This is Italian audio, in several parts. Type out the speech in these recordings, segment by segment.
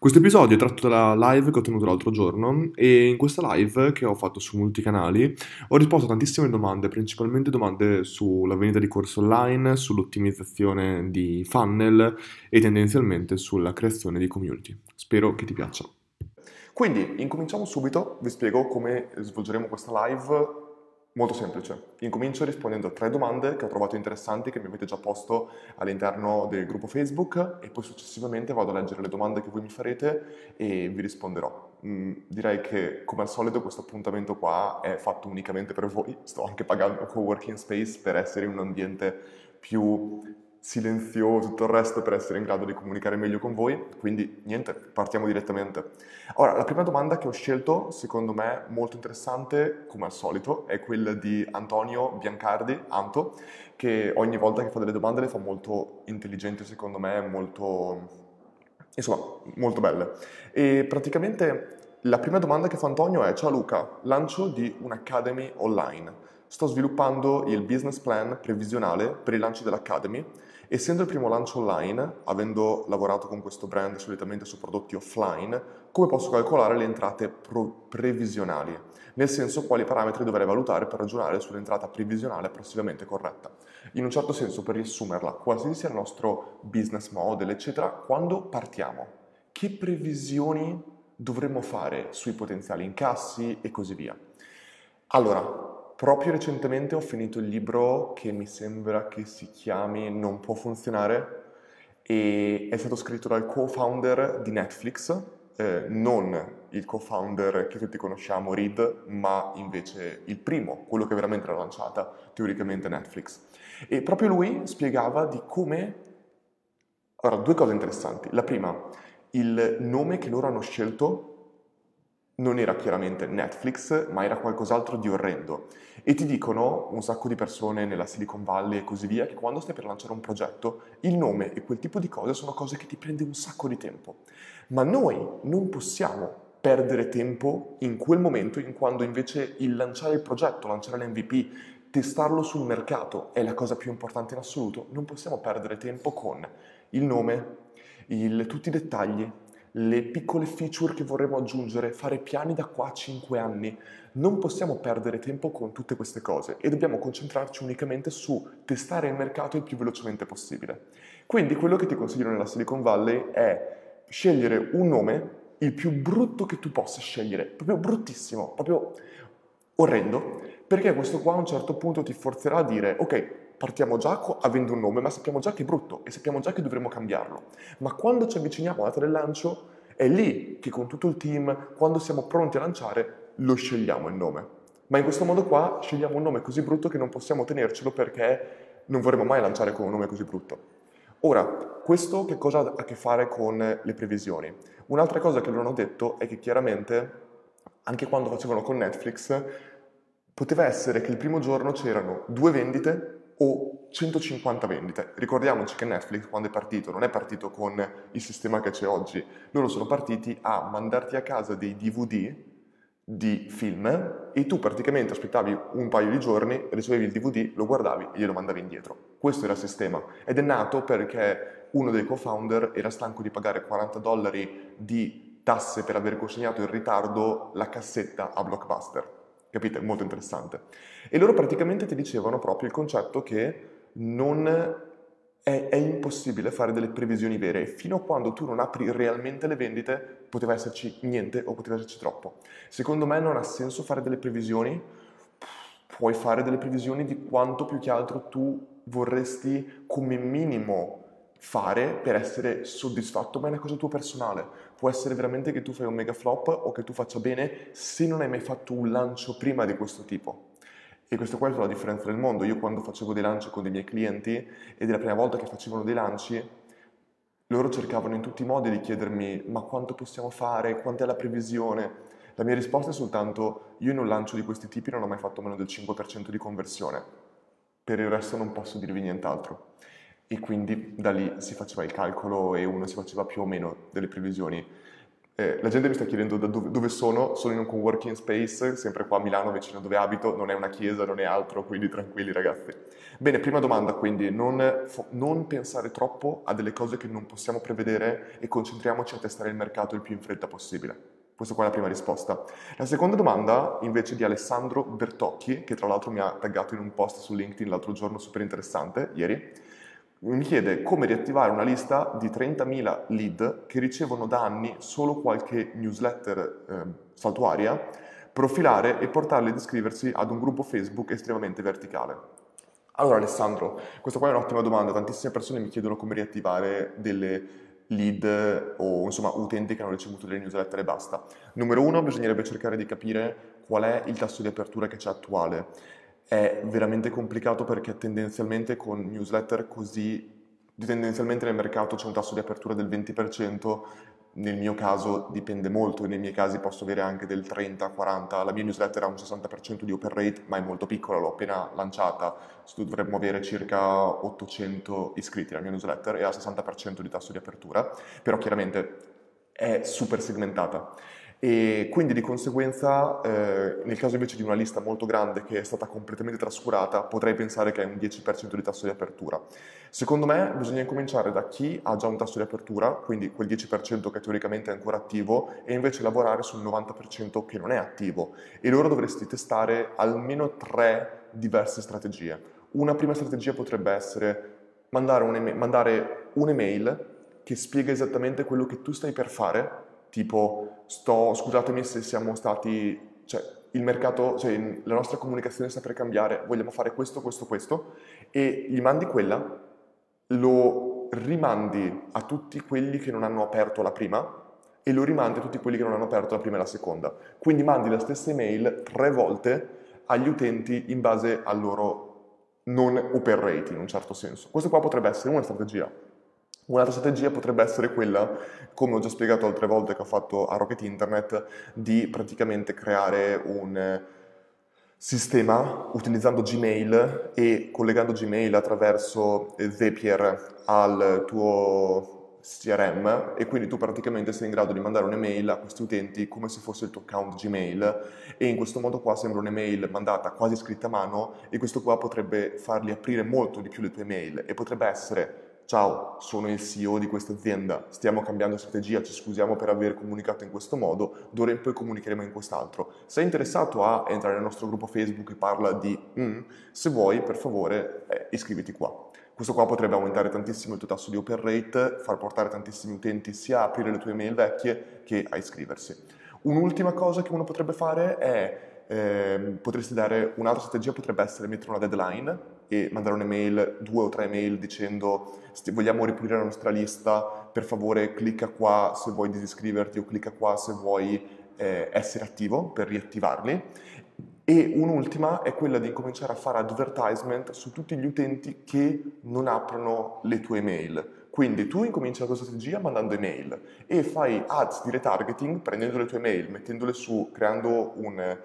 Questo episodio è tratto dalla live che ho tenuto l'altro giorno e in questa live che ho fatto su molti canali ho risposto a tantissime domande, principalmente domande sulla vendita di corsi online, sull'ottimizzazione di funnel e tendenzialmente sulla creazione di community. Spero che ti piaccia. Quindi incominciamo subito, vi spiego come svolgeremo questa live Molto semplice. Incomincio rispondendo a tre domande che ho trovato interessanti, che mi avete già posto all'interno del gruppo Facebook e poi successivamente vado a leggere le domande che voi mi farete e vi risponderò. Mm, direi che come al solito questo appuntamento qua è fatto unicamente per voi, sto anche pagando co-working space per essere in un ambiente più silenzioso, tutto il resto per essere in grado di comunicare meglio con voi, quindi niente, partiamo direttamente. Ora, la prima domanda che ho scelto, secondo me molto interessante, come al solito, è quella di Antonio Biancardi, Anto, che ogni volta che fa delle domande le fa molto intelligenti, secondo me, molto, insomma, molto belle. E praticamente la prima domanda che fa Antonio è, ciao Luca, lancio di un'Academy online. Sto sviluppando il business plan previsionale per il lancio dell'Academy Essendo il primo lancio online, avendo lavorato con questo brand solitamente su prodotti offline, come posso calcolare le entrate pro- previsionali? Nel senso quali parametri dovrei valutare per ragionare sull'entrata previsionale approssimativamente corretta. In un certo senso, per riassumerla, qualsiasi sia il nostro business model, eccetera, quando partiamo, che previsioni dovremmo fare sui potenziali incassi e così via? Allora, Proprio recentemente ho finito il libro che mi sembra che si chiami Non può funzionare e è stato scritto dal co-founder di Netflix, eh, non il co-founder che tutti conosciamo, Reed, ma invece il primo, quello che veramente l'ha lanciata, teoricamente Netflix. E proprio lui spiegava di come... Allora, due cose interessanti. La prima, il nome che loro hanno scelto non era chiaramente Netflix, ma era qualcos'altro di orrendo. E ti dicono un sacco di persone nella Silicon Valley e così via che quando stai per lanciare un progetto, il nome e quel tipo di cose sono cose che ti prende un sacco di tempo. Ma noi non possiamo perdere tempo in quel momento in quando invece il lanciare il progetto, lanciare l'MVP, testarlo sul mercato è la cosa più importante in assoluto. Non possiamo perdere tempo con il nome, il, tutti i dettagli, le piccole feature che vorremmo aggiungere, fare piani da qua a 5 anni. Non possiamo perdere tempo con tutte queste cose e dobbiamo concentrarci unicamente su testare il mercato il più velocemente possibile. Quindi quello che ti consiglio nella Silicon Valley è scegliere un nome il più brutto che tu possa scegliere, proprio bruttissimo, proprio orrendo, perché questo qua a un certo punto ti forzerà a dire ok, partiamo già avendo un nome, ma sappiamo già che è brutto e sappiamo già che dovremmo cambiarlo. Ma quando ci avviciniamo alla data del lancio, è lì che con tutto il team, quando siamo pronti a lanciare, lo scegliamo il nome. Ma in questo modo qua scegliamo un nome così brutto che non possiamo tenercelo perché non vorremmo mai lanciare con un nome così brutto. Ora, questo che cosa ha a che fare con le previsioni? Un'altra cosa che loro hanno detto è che chiaramente, anche quando facevano con Netflix, poteva essere che il primo giorno c'erano due vendite o 150 vendite. Ricordiamoci che Netflix quando è partito non è partito con il sistema che c'è oggi, loro sono partiti a mandarti a casa dei DVD di film e tu praticamente aspettavi un paio di giorni, ricevevi il DVD, lo guardavi e glielo mandavi indietro. Questo era il sistema ed è nato perché uno dei co-founder era stanco di pagare 40 dollari di tasse per aver consegnato in ritardo la cassetta a Blockbuster. Capite? Molto interessante. E loro praticamente ti dicevano proprio il concetto che non è, è, impossibile fare delle previsioni vere. Fino a quando tu non apri realmente le vendite, poteva esserci niente o poteva esserci troppo. Secondo me non ha senso fare delle previsioni. Puoi fare delle previsioni di quanto più che altro tu vorresti come minimo fare per essere soddisfatto, ma è una cosa tua personale. Può essere veramente che tu fai un mega flop o che tu faccia bene se non hai mai fatto un lancio prima di questo tipo. E questo qua è la differenza del mondo. Io quando facevo dei lanci con dei miei clienti ed è la prima volta che facevano dei lanci, loro cercavano in tutti i modi di chiedermi ma quanto possiamo fare, quant'è la previsione. La mia risposta è soltanto io in un lancio di questi tipi non ho mai fatto meno del 5% di conversione. Per il resto non posso dirvi nient'altro e quindi da lì si faceva il calcolo e uno si faceva più o meno delle previsioni. Eh, la gente mi sta chiedendo dove, dove, sono, sono in un coworking space, sempre qua a Milano, vicino dove abito, non è una chiesa, non è altro, quindi tranquilli ragazzi. Bene, prima domanda quindi, non, non pensare troppo a delle cose che non possiamo prevedere e concentriamoci a testare il mercato il più in fretta possibile. Questa qua è la prima risposta. La seconda domanda invece di Alessandro Bertocchi, che tra l'altro mi ha taggato in un post su LinkedIn l'altro giorno super interessante, ieri, mi chiede come riattivare una lista di 30.000 lead che ricevono da anni solo qualche newsletter eh, saltuaria, profilare e portarli ad iscriversi ad un gruppo Facebook estremamente verticale. Allora Alessandro, questa qua è un'ottima domanda, tantissime persone mi chiedono come riattivare delle lead o insomma utenti che hanno ricevuto delle newsletter e basta. Numero uno, bisognerebbe cercare di capire qual è il tasso di apertura che c'è attuale è veramente complicato perché tendenzialmente con newsletter così, tendenzialmente nel mercato c'è un tasso di apertura del 20%, nel mio caso dipende molto, nei miei casi posso avere anche del 30-40, la mia newsletter ha un 60% di open rate, ma è molto piccola, l'ho appena lanciata, dovremmo avere circa 800 iscritti alla mia newsletter e ha 60% di tasso di apertura, però chiaramente è super segmentata e quindi di conseguenza eh, nel caso invece di una lista molto grande che è stata completamente trascurata potrei pensare che hai un 10% di tasso di apertura. Secondo me bisogna incominciare da chi ha già un tasso di apertura, quindi quel 10% che teoricamente è ancora attivo e invece lavorare sul 90% che non è attivo e loro dovresti testare almeno tre diverse strategie. Una prima strategia potrebbe essere mandare, un'email, mandare un'email che spiega esattamente quello che tu stai per fare tipo sto, scusatemi se siamo stati, cioè il mercato, cioè la nostra comunicazione sta per cambiare, vogliamo fare questo, questo, questo, e gli mandi quella, lo rimandi a tutti quelli che non hanno aperto la prima e lo rimandi a tutti quelli che non hanno aperto la prima e la seconda. Quindi mandi la stessa email tre volte agli utenti in base al loro non open in un certo senso. Questo qua potrebbe essere una strategia. Un'altra strategia potrebbe essere quella, come ho già spiegato altre volte che ho fatto a Rocket Internet, di praticamente creare un sistema utilizzando Gmail e collegando Gmail attraverso Zapier al tuo CRM e quindi tu praticamente sei in grado di mandare un'email a questi utenti come se fosse il tuo account Gmail e in questo modo qua sembra un'email mandata quasi scritta a mano e questo qua potrebbe farli aprire molto di più le tue email e potrebbe essere Ciao, sono il CEO di questa azienda, stiamo cambiando strategia, ci scusiamo per aver comunicato in questo modo, d'ora in poi comunicheremo in quest'altro. Sei interessato a entrare nel nostro gruppo Facebook che parla di mm, se vuoi, per favore, eh, iscriviti qua. Questo qua potrebbe aumentare tantissimo il tuo tasso di open rate, far portare tantissimi utenti sia a aprire le tue email vecchie che a iscriversi. Un'ultima cosa che uno potrebbe fare è eh, potresti dare un'altra strategia, potrebbe essere mettere una deadline e mandare un'email, due o tre email dicendo vogliamo ripulire la nostra lista, per favore clicca qua se vuoi disiscriverti o clicca qua se vuoi eh, essere attivo per riattivarli. E un'ultima è quella di incominciare a fare advertisement su tutti gli utenti che non aprono le tue email. Quindi tu incominci la tua strategia mandando email e fai ads di retargeting prendendo le tue email, mettendole su, creando un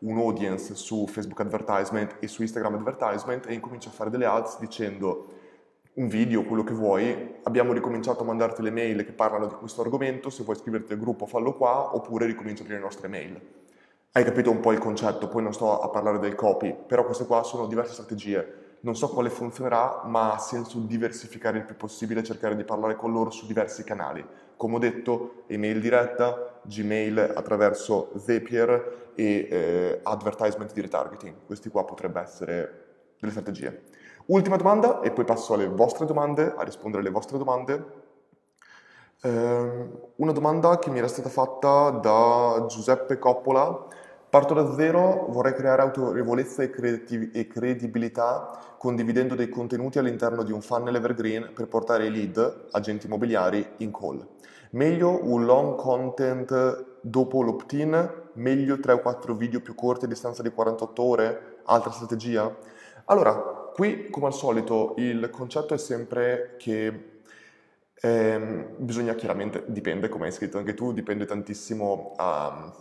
un audience su Facebook Advertisement e su Instagram Advertisement e incominci a fare delle ads dicendo un video, quello che vuoi, abbiamo ricominciato a mandarti le mail che parlano di questo argomento, se vuoi iscriverti al gruppo fallo qua oppure ricomincia a aprire le nostre mail. Hai capito un po' il concetto, poi non sto a parlare del copy, però queste qua sono diverse strategie. Non so quale funzionerà, ma ha senso diversificare il più possibile e cercare di parlare con loro su diversi canali. Come ho detto, email diretta, Gmail attraverso Zapier e eh, advertisement di retargeting. Questi qua potrebbero essere delle strategie. Ultima domanda e poi passo alle vostre domande, a rispondere alle vostre domande. Eh, una domanda che mi era stata fatta da Giuseppe Coppola. Parto da zero, vorrei creare autorevolezza e, creativ- e credibilità condividendo dei contenuti all'interno di un funnel evergreen per portare i lead, agenti immobiliari, in call. Meglio un long content dopo l'opt-in? Meglio 3 o 4 video più corti a distanza di 48 ore? Altra strategia? Allora, qui come al solito il concetto è sempre che ehm, bisogna chiaramente, dipende come hai scritto anche tu, dipende tantissimo um,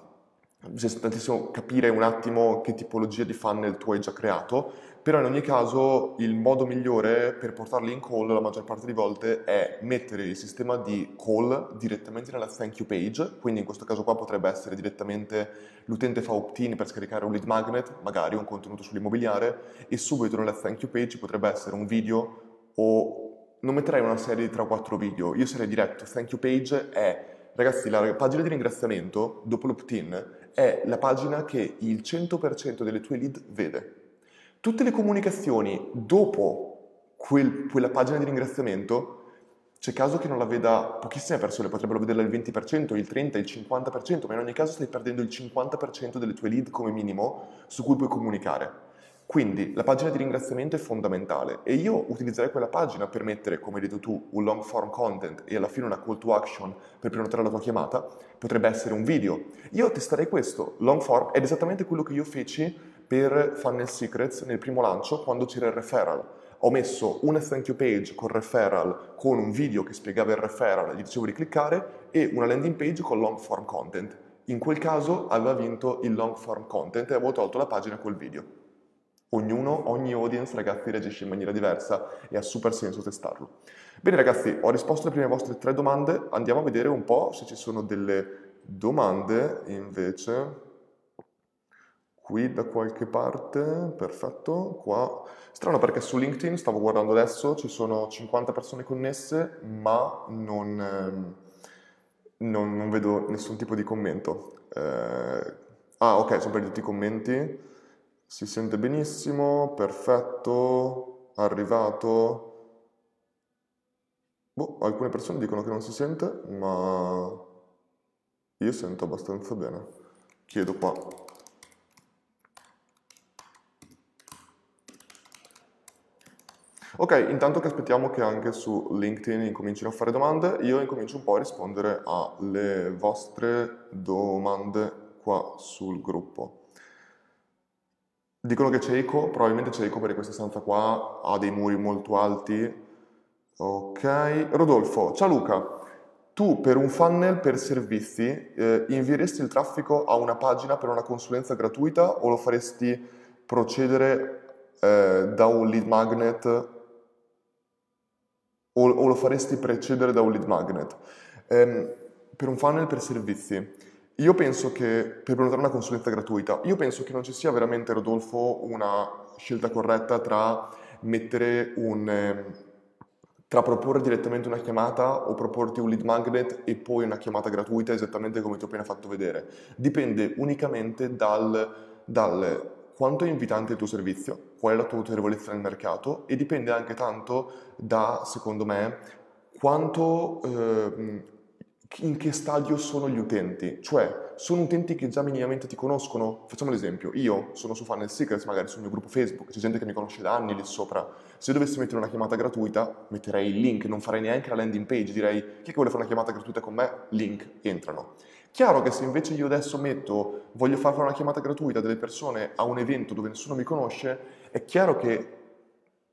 bisogna tantissimo capire un attimo che tipologia di funnel tu hai già creato, però in ogni caso il modo migliore per portarli in call la maggior parte delle volte è mettere il sistema di call direttamente nella thank you page, quindi in questo caso qua potrebbe essere direttamente l'utente fa opt-in per scaricare un lead magnet, magari un contenuto sull'immobiliare e subito nella thank you page potrebbe essere un video o non metterei una serie di 3 o 4 video, io sarei diretto, thank you page è Ragazzi, la pagina di ringraziamento dopo l'opt-in è la pagina che il 100% delle tue lead vede. Tutte le comunicazioni dopo quel, quella pagina di ringraziamento, c'è caso che non la veda pochissime persone, potrebbero vederla il 20%, il 30%, il 50%, ma in ogni caso stai perdendo il 50% delle tue lead come minimo su cui puoi comunicare. Quindi la pagina di ringraziamento è fondamentale e io utilizzerei quella pagina per mettere, come hai detto tu, un long form content e alla fine una call to action per prenotare la tua chiamata, potrebbe essere un video. Io testerei questo, long form, ed esattamente quello che io feci per Funnel Secrets nel primo lancio quando c'era il referral. Ho messo una thank you page con referral, con un video che spiegava il referral, gli dicevo di cliccare, e una landing page con long form content. In quel caso aveva vinto il long form content e avevo tolto la pagina col video. Ognuno, ogni audience, ragazzi, reagisce in maniera diversa e ha super senso testarlo. Bene ragazzi, ho risposto alle prime vostre tre domande, andiamo a vedere un po' se ci sono delle domande invece qui da qualche parte, perfetto, qua. Strano perché su LinkedIn, stavo guardando adesso, ci sono 50 persone connesse, ma non, ehm, non, non vedo nessun tipo di commento. Eh, ah, ok, sono perduti i commenti. Si sente benissimo, perfetto, arrivato. Boh, alcune persone dicono che non si sente, ma io sento abbastanza bene. Chiedo qua. Ok, intanto che aspettiamo che anche su LinkedIn incomincino a fare domande, io incomincio un po' a rispondere alle vostre domande qua sul gruppo. Dicono che c'è eco, probabilmente c'è eco perché questa stanza qua ha dei muri molto alti. Ok, Rodolfo, ciao Luca, tu per un funnel per servizi eh, invieresti il traffico a una pagina per una consulenza gratuita o lo faresti procedere eh, da un lead magnet o, o, lo faresti precedere da un lead magnet? Eh, per un funnel per servizi io penso che, per prenotare una consulenza gratuita, io penso che non ci sia veramente, Rodolfo, una scelta corretta tra mettere un... Ehm, tra proporre direttamente una chiamata o proporti un lead magnet e poi una chiamata gratuita, esattamente come ti ho appena fatto vedere. Dipende unicamente dal, dal quanto è invitante il tuo servizio, qual è la tua autorevolezza nel mercato e dipende anche tanto da, secondo me, quanto... Eh, in che stadio sono gli utenti, cioè sono utenti che già minimamente ti conoscono. Facciamo l'esempio, io sono su Funnel Secrets, magari sul mio gruppo Facebook, c'è gente che mi conosce da anni lì sopra. Se dovessi mettere una chiamata gratuita, metterei il link, non farei neanche la landing page, direi chi è che vuole fare una chiamata gratuita con me? Link, entrano. Chiaro che se invece io adesso metto, voglio far fare una chiamata gratuita delle persone a un evento dove nessuno mi conosce, è chiaro che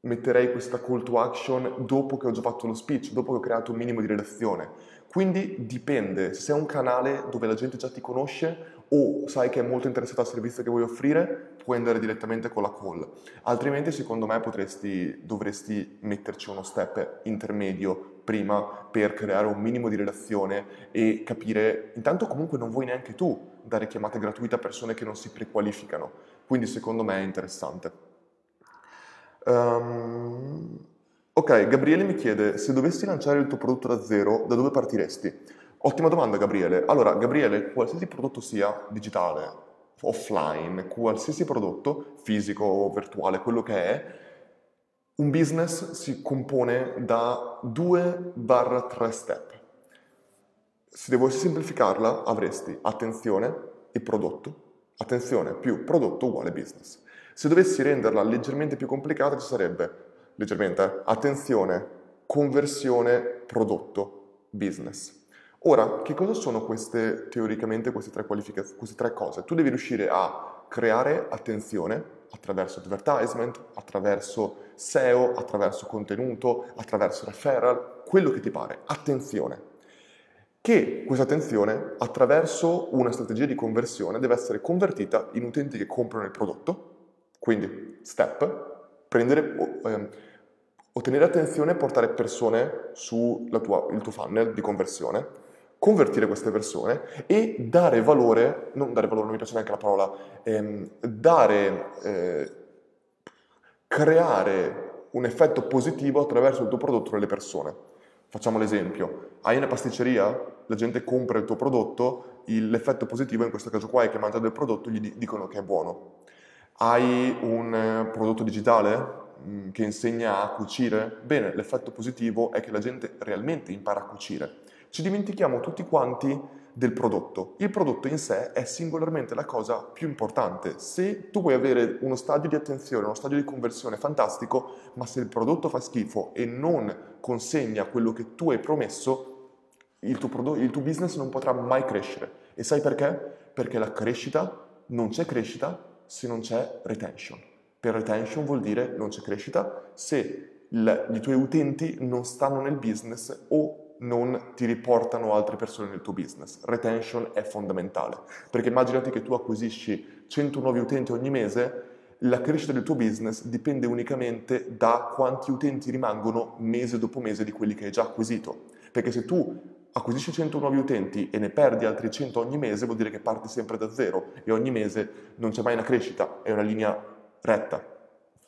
metterei questa call to action dopo che ho già fatto lo speech, dopo che ho creato un minimo di relazione. Quindi dipende, se è un canale dove la gente già ti conosce o sai che è molto interessato al servizio che vuoi offrire, puoi andare direttamente con la call. Altrimenti secondo me potresti, dovresti metterci uno step intermedio prima per creare un minimo di relazione e capire, intanto comunque non vuoi neanche tu dare chiamate gratuite a persone che non si prequalificano, quindi secondo me è interessante. Um, ok, Gabriele mi chiede, se dovessi lanciare il tuo prodotto da zero, da dove partiresti? Ottima domanda Gabriele. Allora, Gabriele, qualsiasi prodotto sia digitale, offline, qualsiasi prodotto, fisico virtuale, quello che è, un business si compone da 2-3 step. Se dovessi semplificarla, avresti attenzione e prodotto. Attenzione più prodotto uguale business. Se dovessi renderla leggermente più complicata ci sarebbe, leggermente, eh, attenzione, conversione, prodotto, business. Ora, che cosa sono queste, teoricamente, queste tre, queste tre cose? Tu devi riuscire a creare attenzione attraverso advertisement, attraverso SEO, attraverso contenuto, attraverso referral, quello che ti pare, attenzione. che questa attenzione attraverso una strategia di conversione deve essere convertita in utenti che comprano il prodotto. Quindi, step, prendere, eh, ottenere attenzione e portare persone sul tuo funnel di conversione, convertire queste persone e dare valore, non dare valore, non mi piace neanche la parola, ehm, dare, eh, creare un effetto positivo attraverso il tuo prodotto nelle persone. Facciamo l'esempio, hai una pasticceria, la gente compra il tuo prodotto, l'effetto positivo in questo caso qua è che mangiando il prodotto gli dicono che è buono. Hai un eh, prodotto digitale mm, che insegna a cucire? Bene, l'effetto positivo è che la gente realmente impara a cucire. Ci dimentichiamo tutti quanti del prodotto. Il prodotto in sé è singolarmente la cosa più importante. Se tu vuoi avere uno stadio di attenzione, uno stadio di conversione fantastico, ma se il prodotto fa schifo e non consegna quello che tu hai promesso, il tuo, prodotto, il tuo business non potrà mai crescere. E sai perché? Perché la crescita non c'è crescita se non c'è retention. Per retention vuol dire non c'è crescita se il, i tuoi utenti non stanno nel business o non ti riportano altre persone nel tuo business. Retention è fondamentale, perché immaginati che tu acquisisci 100 nuovi utenti ogni mese, la crescita del tuo business dipende unicamente da quanti utenti rimangono mese dopo mese di quelli che hai già acquisito. Perché se tu acquisisci 100 nuovi utenti e ne perdi altri 100 ogni mese, vuol dire che parti sempre da zero e ogni mese non c'è mai una crescita, è una linea retta.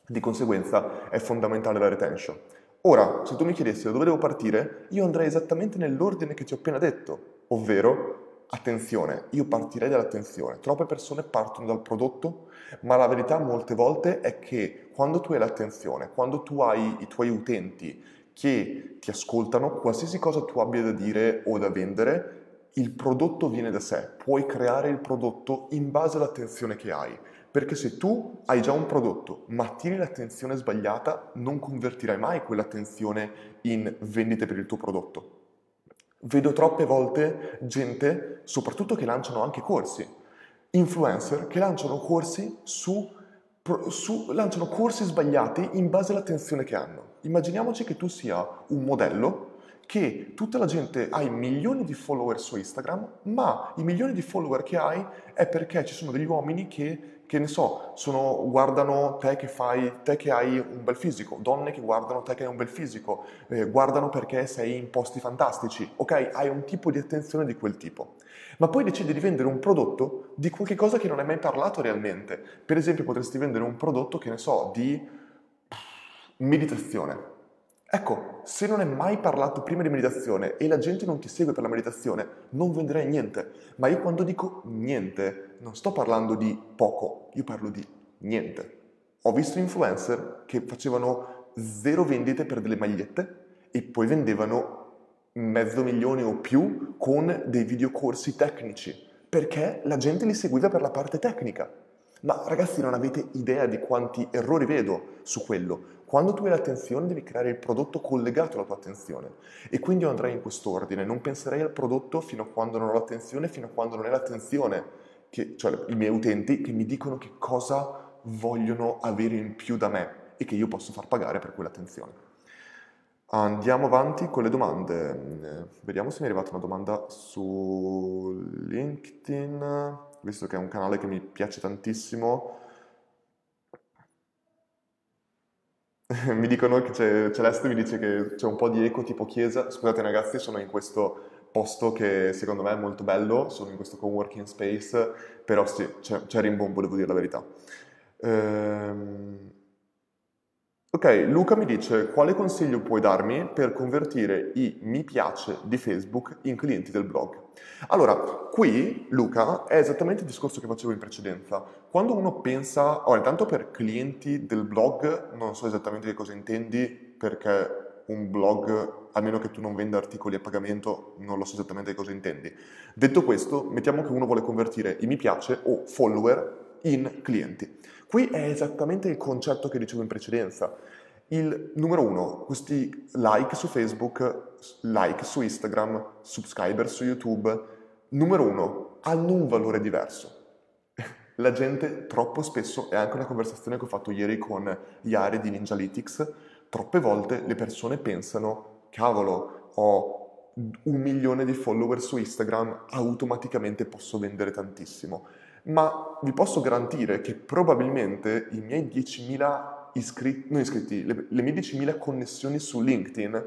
Di conseguenza è fondamentale la retention. Ora, se tu mi chiedessi da dove devo partire, io andrei esattamente nell'ordine che ti ho appena detto, ovvero attenzione, io partirei dall'attenzione. Troppe persone partono dal prodotto, ma la verità molte volte è che quando tu hai l'attenzione, quando tu hai i tuoi utenti che ti ascoltano, qualsiasi cosa tu abbia da dire o da vendere, il prodotto viene da sé, puoi creare il prodotto in base all'attenzione che hai. Perché se tu hai già un prodotto ma tieni l'attenzione sbagliata, non convertirai mai quell'attenzione in vendite per il tuo prodotto. Vedo troppe volte gente, soprattutto che lanciano anche corsi, influencer che lanciano corsi su, su lanciano corsi sbagliati in base all'attenzione che hanno. Immaginiamoci che tu sia un modello che tutta la gente hai milioni di follower su Instagram, ma i milioni di follower che hai è perché ci sono degli uomini che, che ne so, sono, guardano te che, fai, te che hai un bel fisico, donne che guardano te che hai un bel fisico, eh, guardano perché sei in posti fantastici, ok? Hai un tipo di attenzione di quel tipo. Ma poi decidi di vendere un prodotto di qualche cosa che non hai mai parlato realmente. Per esempio potresti vendere un prodotto, che ne so, di Meditazione. Ecco, se non hai mai parlato prima di meditazione e la gente non ti segue per la meditazione, non venderai niente. Ma io quando dico niente, non sto parlando di poco, io parlo di niente. Ho visto influencer che facevano zero vendite per delle magliette e poi vendevano mezzo milione o più con dei videocorsi tecnici, perché la gente li seguiva per la parte tecnica. Ma ragazzi non avete idea di quanti errori vedo su quello. Quando tu hai l'attenzione devi creare il prodotto collegato alla tua attenzione e quindi io andrei in quest'ordine, non penserei al prodotto fino a quando non ho l'attenzione, fino a quando non è l'attenzione, che, cioè i miei utenti che mi dicono che cosa vogliono avere in più da me e che io posso far pagare per quell'attenzione. Andiamo avanti con le domande. Vediamo se mi è arrivata una domanda su LinkedIn visto che è un canale che mi piace tantissimo. mi dicono che Celeste mi dice che c'è un po' di eco tipo chiesa. Scusate ragazzi, sono in questo posto che secondo me è molto bello, sono in questo coworking space, però sì, c'è, c'è rimbombo, devo dire la verità. Ehm... Ok, Luca mi dice quale consiglio puoi darmi per convertire i mi piace di Facebook in clienti del blog? Allora, qui Luca è esattamente il discorso che facevo in precedenza. Quando uno pensa, oh, intanto per clienti del blog non so esattamente che cosa intendi perché un blog, a meno che tu non venda articoli a pagamento, non lo so esattamente cosa intendi. Detto questo, mettiamo che uno vuole convertire i mi piace o follower in clienti. Qui è esattamente il concetto che dicevo in precedenza. Il numero uno, questi like su Facebook, like su Instagram, subscriber su YouTube, numero uno, hanno un valore diverso. La gente troppo spesso, è anche una conversazione che ho fatto ieri con Yari di Ninjalytics, troppe volte le persone pensano, cavolo, ho un milione di follower su Instagram, automaticamente posso vendere tantissimo. Ma vi posso garantire che probabilmente i miei 10.000 iscritti, non iscritti, le, le mie 10.000 connessioni su LinkedIn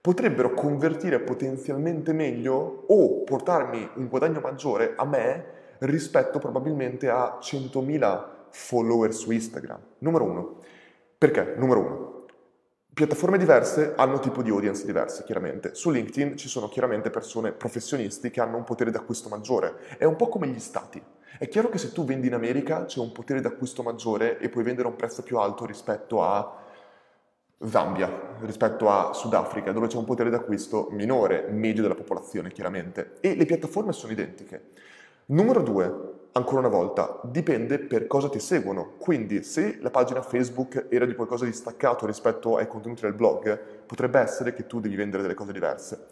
potrebbero convertire potenzialmente meglio o portarmi un guadagno maggiore a me rispetto probabilmente a 100.000 follower su Instagram. Numero uno. Perché? Numero uno. Piattaforme diverse hanno tipo di audience diverse, chiaramente. Su LinkedIn ci sono chiaramente persone professionisti che hanno un potere d'acquisto maggiore. È un po' come gli stati. È chiaro che se tu vendi in America c'è un potere d'acquisto maggiore e puoi vendere a un prezzo più alto rispetto a Zambia, rispetto a Sudafrica, dove c'è un potere d'acquisto minore, medio della popolazione, chiaramente. E le piattaforme sono identiche. Numero due, ancora una volta, dipende per cosa ti seguono. Quindi se la pagina Facebook era di qualcosa di staccato rispetto ai contenuti del blog, potrebbe essere che tu devi vendere delle cose diverse.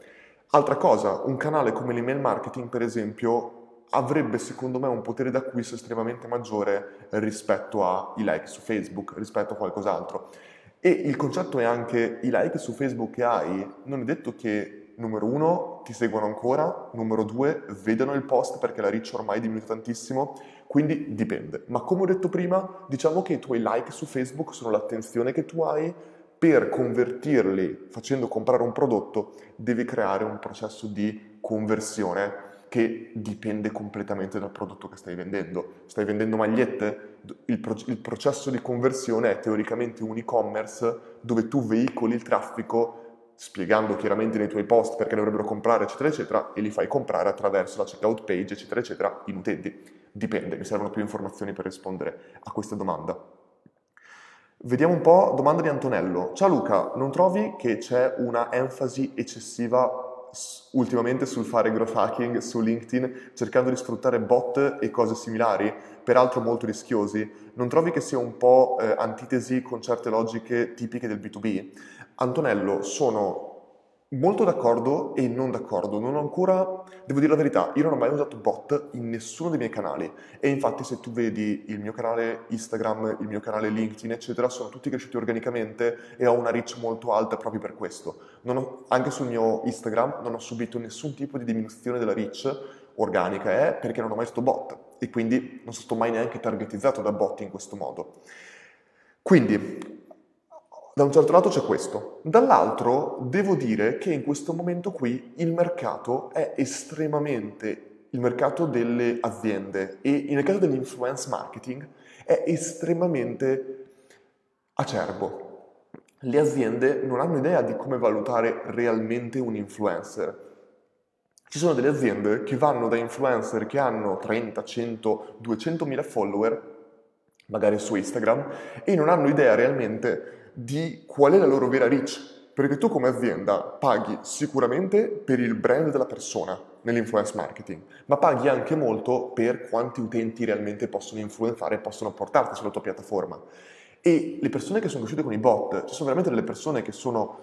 Altra cosa, un canale come l'email marketing, per esempio, avrebbe secondo me un potere d'acquisto estremamente maggiore rispetto ai like su Facebook, rispetto a qualcos'altro. E il concetto è anche i like su Facebook che hai, non è detto che numero uno, ti seguono ancora, numero due, vedono il post perché la reach ormai è diminuita tantissimo, quindi dipende. Ma come ho detto prima, diciamo che i tuoi like su Facebook sono l'attenzione che tu hai per convertirli facendo comprare un prodotto, devi creare un processo di conversione che dipende completamente dal prodotto che stai vendendo. Stai vendendo magliette? Il, pro- il processo di conversione è teoricamente un e-commerce dove tu veicoli il traffico spiegando chiaramente nei tuoi post perché dovrebbero comprare, eccetera, eccetera, e li fai comprare attraverso la checkout page, eccetera, eccetera, in utenti. Dipende, mi servono più informazioni per rispondere a questa domanda. Vediamo un po', domanda di Antonello. Ciao Luca, non trovi che c'è una enfasi eccessiva ultimamente sul fare growth hacking su LinkedIn cercando di sfruttare bot e cose similari, peraltro molto rischiosi? Non trovi che sia un po' eh, antitesi con certe logiche tipiche del B2B? Antonello, sono molto d'accordo e non d'accordo. Non ho ancora, devo dire la verità, io non ho mai usato bot in nessuno dei miei canali. E infatti, se tu vedi il mio canale Instagram, il mio canale LinkedIn, eccetera, sono tutti cresciuti organicamente e ho una reach molto alta proprio per questo. Ho, anche sul mio Instagram non ho subito nessun tipo di diminuzione della reach organica, eh, perché non ho mai usato bot e quindi non sono mai neanche targetizzato da bot in questo modo. Quindi, da un certo lato c'è questo, dall'altro devo dire che in questo momento qui il mercato è estremamente, il mercato delle aziende e il mercato dell'influence marketing è estremamente acerbo. Le aziende non hanno idea di come valutare realmente un influencer. Ci sono delle aziende che vanno da influencer che hanno 30, 100, 200 mila follower, magari su Instagram, e non hanno idea realmente di qual è la loro vera reach, perché tu come azienda paghi sicuramente per il brand della persona nell'influence marketing, ma paghi anche molto per quanti utenti realmente possono influenzare e possono portarti sulla tua piattaforma. E le persone che sono cresciute con i bot, ci sono veramente delle persone che, sono,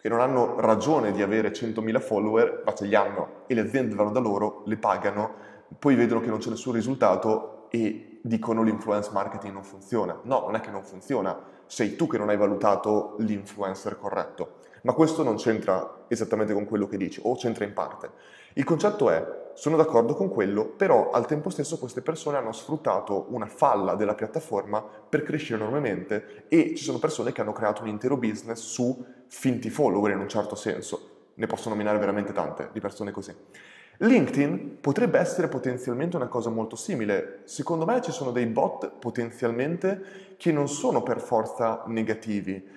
che non hanno ragione di avere 100.000 follower, ma ce li hanno e le aziende vanno da loro, le pagano, poi vedono che non c'è nessun risultato e dicono l'influence marketing non funziona. No, non è che non funziona, sei tu che non hai valutato l'influencer corretto. Ma questo non c'entra esattamente con quello che dici, o c'entra in parte. Il concetto è, sono d'accordo con quello, però al tempo stesso queste persone hanno sfruttato una falla della piattaforma per crescere enormemente e ci sono persone che hanno creato un intero business su finti follower in un certo senso. Ne posso nominare veramente tante di persone così. LinkedIn potrebbe essere potenzialmente una cosa molto simile. Secondo me ci sono dei bot potenzialmente che non sono per forza negativi.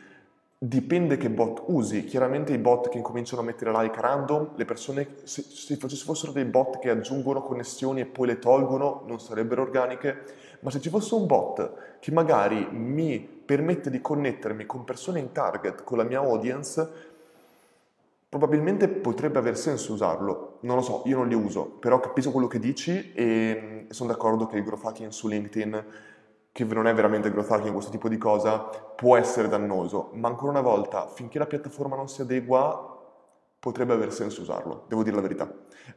Dipende che bot usi. Chiaramente i bot che incominciano a mettere like random, le persone, se, se ci fossero dei bot che aggiungono connessioni e poi le tolgono, non sarebbero organiche. Ma se ci fosse un bot che magari mi permette di connettermi con persone in target, con la mia audience, Probabilmente potrebbe aver senso usarlo, non lo so, io non li uso, però capisco quello che dici e sono d'accordo che il growth hacking su LinkedIn, che non è veramente growth hacking questo tipo di cosa, può essere dannoso, ma ancora una volta, finché la piattaforma non si adegua, potrebbe aver senso usarlo, devo dire la verità.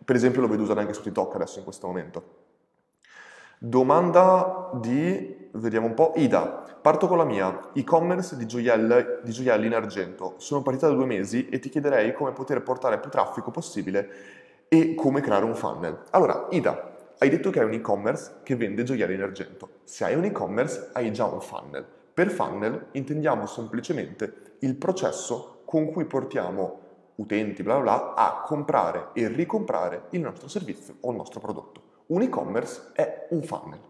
Per esempio lo vedo usare anche su TikTok adesso in questo momento. Domanda di vediamo un po'. Ida, parto con la mia. E-commerce di gioielli, di gioielli in argento. Sono partita da due mesi e ti chiederei come poter portare più traffico possibile e come creare un funnel. Allora, Ida, hai detto che hai un e-commerce che vende gioielli in argento. Se hai un e-commerce hai già un funnel. Per funnel intendiamo semplicemente il processo con cui portiamo utenti, bla bla a comprare e ricomprare il nostro servizio o il nostro prodotto. Un e-commerce è un funnel.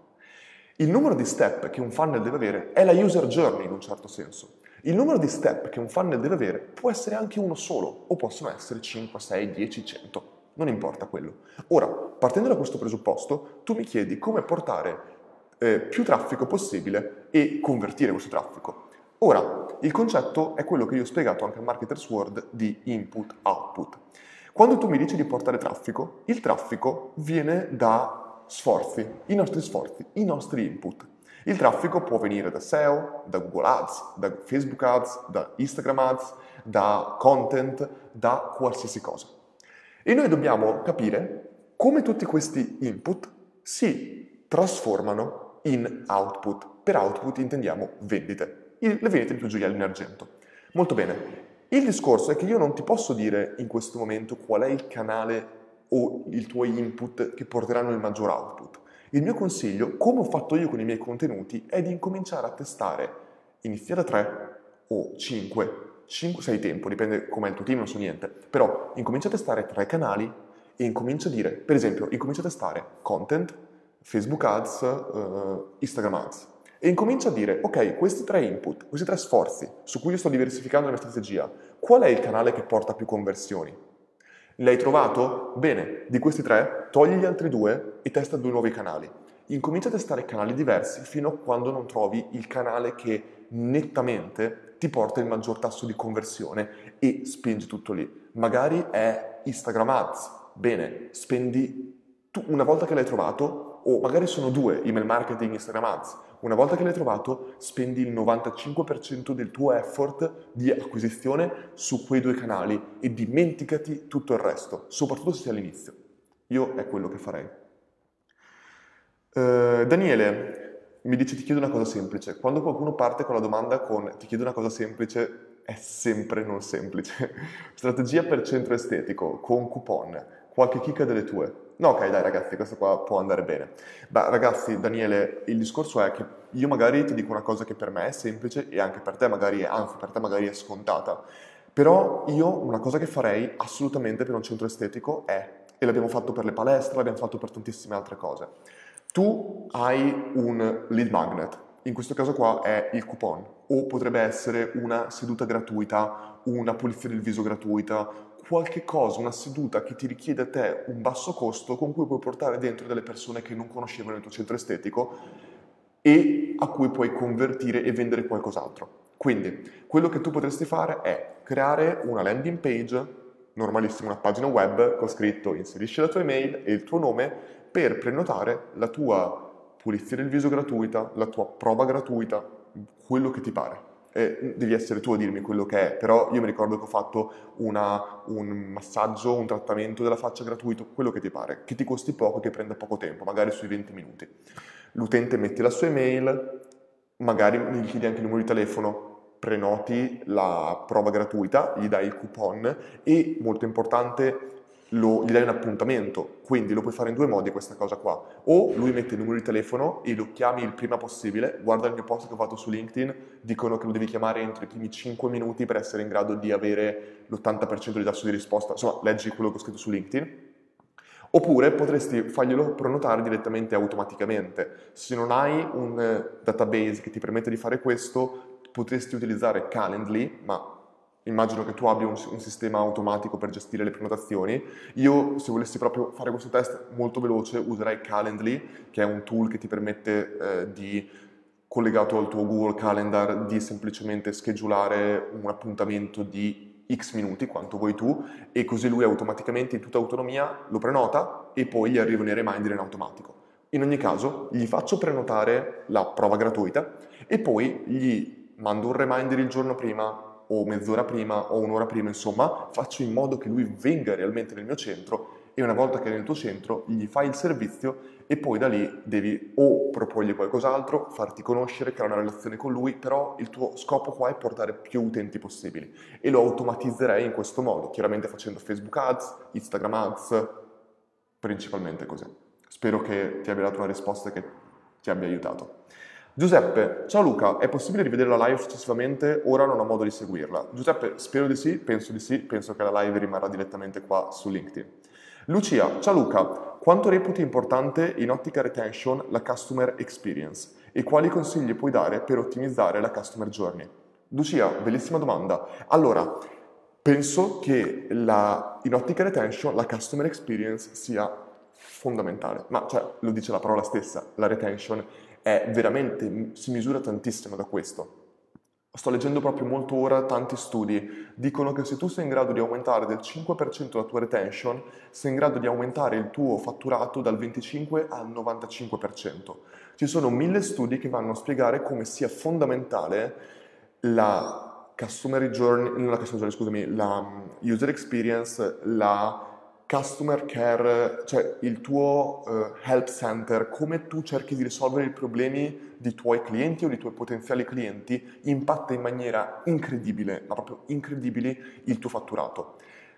Il numero di step che un funnel deve avere è la user journey in un certo senso. Il numero di step che un funnel deve avere può essere anche uno solo o possono essere 5, 6, 10, 100. Non importa quello. Ora, partendo da questo presupposto, tu mi chiedi come portare eh, più traffico possibile e convertire questo traffico. Ora, il concetto è quello che io ho spiegato anche al Marketer's World di input-output. Quando tu mi dici di portare traffico, il traffico viene da sforzi, i nostri sforzi, i nostri input. Il traffico può venire da SEO, da Google Ads, da Facebook Ads, da Instagram Ads, da content, da qualsiasi cosa. E noi dobbiamo capire come tutti questi input si trasformano in output. Per output intendiamo vendite le vendite di tuoi gioielli in argento. Molto bene. Il discorso è che io non ti posso dire in questo momento qual è il canale o i tuoi input che porteranno il maggior output. Il mio consiglio, come ho fatto io con i miei contenuti, è di incominciare a testare, inizia da 3 o 5, 5, 6 tempo, dipende com'è il tuo team, non so niente, però incomincia a testare tre canali e incomincia a dire, per esempio, incomincia a testare content, Facebook Ads, uh, Instagram Ads, e incomincia a dire, ok, questi tre input, questi tre sforzi su cui io sto diversificando la mia strategia, qual è il canale che porta più conversioni? L'hai trovato? Bene, di questi tre, togli gli altri due e testa due nuovi canali. Incomincia a testare canali diversi fino a quando non trovi il canale che nettamente ti porta il maggior tasso di conversione e spingi tutto lì. Magari è Instagram Ads. Bene, spendi tu, una volta che l'hai trovato, o magari sono due, email marketing, Instagram Ads, una volta che l'hai trovato, spendi il 95% del tuo effort di acquisizione su quei due canali e dimenticati tutto il resto, soprattutto se sei all'inizio. Io è quello che farei. Uh, Daniele mi dice ti chiedo una cosa semplice. Quando qualcuno parte con la domanda con ti chiedo una cosa semplice, è sempre non semplice. Strategia per centro estetico, con coupon, qualche chicca delle tue. No, ok, dai ragazzi, questo qua può andare bene. Beh, ragazzi, Daniele, il discorso è che io magari ti dico una cosa che per me è semplice e anche per te magari è, anzi, per te magari è scontata. Però io una cosa che farei assolutamente per un centro estetico è, e l'abbiamo fatto per le palestre, l'abbiamo fatto per tantissime altre cose. Tu hai un lead magnet, in questo caso qua è il coupon, o potrebbe essere una seduta gratuita, una pulizia del viso gratuita, qualche cosa, una seduta che ti richiede a te un basso costo con cui puoi portare dentro delle persone che non conoscevano il tuo centro estetico e a cui puoi convertire e vendere qualcos'altro. Quindi quello che tu potresti fare è creare una landing page, normalissima una pagina web con scritto inserisci la tua email e il tuo nome per prenotare la tua pulizia del viso gratuita, la tua prova gratuita, quello che ti pare eh, devi essere tu a dirmi quello che è, però io mi ricordo che ho fatto una, un massaggio, un trattamento della faccia gratuito, quello che ti pare, che ti costi poco e che prenda poco tempo, magari sui 20 minuti. L'utente mette la sua email, magari gli chiedi anche il numero di telefono, prenoti la prova gratuita, gli dai il coupon e, molto importante, lo, gli dai un appuntamento, quindi lo puoi fare in due modi questa cosa qua. O lui mette il numero di telefono e lo chiami il prima possibile, guarda il mio post che ho fatto su LinkedIn, dicono che lo devi chiamare entro i primi 5 minuti per essere in grado di avere l'80% di tasso di risposta, insomma leggi quello che ho scritto su LinkedIn. Oppure potresti farglielo prenotare direttamente automaticamente. Se non hai un eh, database che ti permette di fare questo, potresti utilizzare Calendly, ma immagino che tu abbia un, un, sistema automatico per gestire le prenotazioni. Io, se volessi proprio fare questo test molto veloce, userei Calendly, che è un tool che ti permette eh, di, collegato al tuo Google Calendar, di semplicemente schedulare un appuntamento di x minuti, quanto vuoi tu, e così lui automaticamente, in tutta autonomia, lo prenota e poi gli arrivano i reminder in automatico. In ogni caso, gli faccio prenotare la prova gratuita e poi gli mando un reminder il giorno prima o mezz'ora prima o un'ora prima, insomma, faccio in modo che lui venga realmente nel mio centro e una volta che è nel tuo centro gli fai il servizio e poi da lì devi o proporgli qualcos'altro, farti conoscere, creare una relazione con lui, però il tuo scopo qua è portare più utenti possibili e lo automatizzerei in questo modo, chiaramente facendo Facebook Ads, Instagram Ads, principalmente così. Spero che ti abbia dato una risposta che ti abbia aiutato. Giuseppe, ciao Luca, è possibile rivedere la live successivamente? Ora non ho modo di seguirla. Giuseppe, spero di sì, penso di sì, penso che la live rimarrà direttamente qua su LinkedIn. Lucia, ciao Luca, quanto reputi importante in ottica retention la customer experience e quali consigli puoi dare per ottimizzare la customer journey? Lucia, bellissima domanda. Allora, penso che la, in ottica retention la customer experience sia fondamentale, ma cioè, lo dice la parola stessa, la retention è veramente, si misura tantissimo da questo. Sto leggendo proprio molto ora tanti studi, dicono che se tu sei in grado di aumentare del 5% la tua retention, sei in grado di aumentare il tuo fatturato dal 25 al 95%. Ci sono mille studi che vanno a spiegare come sia fondamentale la customer journey, non la customer journey, scusami, la mm, user experience, la customer care, cioè il tuo uh, help center, come tu cerchi di risolvere i problemi di tuoi clienti o di tuoi potenziali clienti, impatta in maniera incredibile, ma proprio incredibile, il tuo fatturato.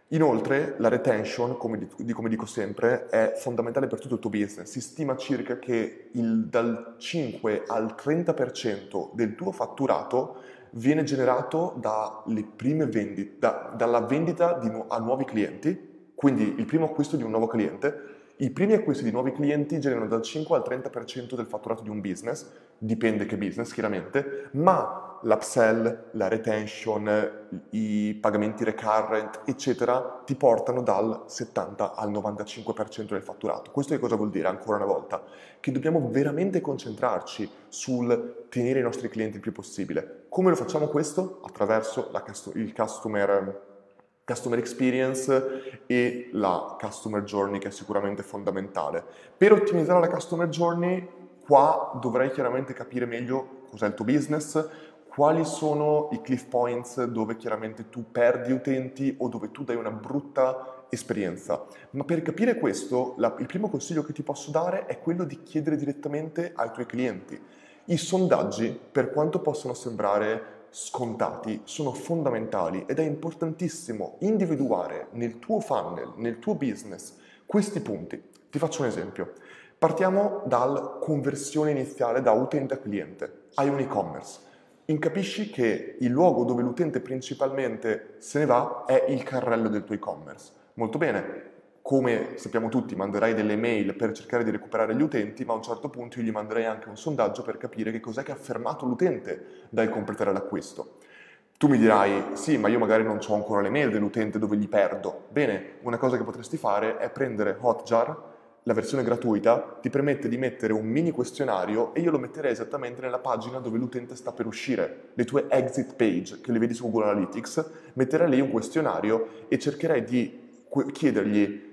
Inoltre la retention, come, di, come, dico sempre, è fondamentale per tutto il tuo business. Si stima circa che il, dal 5 al 30% del tuo fatturato viene generato dalle prime vendite, da, dalla vendita di, a nuovi clienti quindi il primo acquisto di un nuovo cliente, i primi acquisti di nuovi clienti generano dal 5 al 30% del fatturato di un business, dipende che business chiaramente, ma l'upsell, la retention, i pagamenti recurrent, eccetera, ti portano dal 70 al 95% del fatturato. Questo che cosa vuol dire ancora una volta? Che dobbiamo veramente concentrarci sul tenere i nostri clienti il più possibile. Come lo facciamo questo? Attraverso la, il customer customer experience e la customer journey che è sicuramente fondamentale. Per ottimizzare la customer journey qua dovrei chiaramente capire meglio cos'è il tuo business, quali sono i cliff points dove chiaramente tu perdi utenti o dove tu dai una brutta esperienza. Ma per capire questo, la, il primo consiglio che ti posso dare è quello di chiedere direttamente ai tuoi clienti. I sondaggi, per quanto possono sembrare scontati sono fondamentali ed è importantissimo individuare nel tuo funnel, nel tuo business, questi punti. Ti faccio un esempio. Partiamo dalla conversione iniziale da utente a cliente. Hai un e-commerce. Incapisci che il luogo dove l'utente principalmente se ne va è il carrello del tuo e-commerce. Molto bene, come sappiamo tutti, manderai delle mail per cercare di recuperare gli utenti, ma a un certo punto io gli manderei anche un sondaggio per capire che cos'è che ha fermato l'utente dal completare l'acquisto. Tu mi dirai, sì, ma io magari non ho ancora le mail dell'utente dove gli perdo. Bene, una cosa che potresti fare è prendere Hotjar, la versione gratuita, ti permette di mettere un mini questionario e io lo metterei esattamente nella pagina dove l'utente sta per uscire, le tue exit page che le vedi su Google Analytics, metterei lì un questionario e cercherei di chiedergli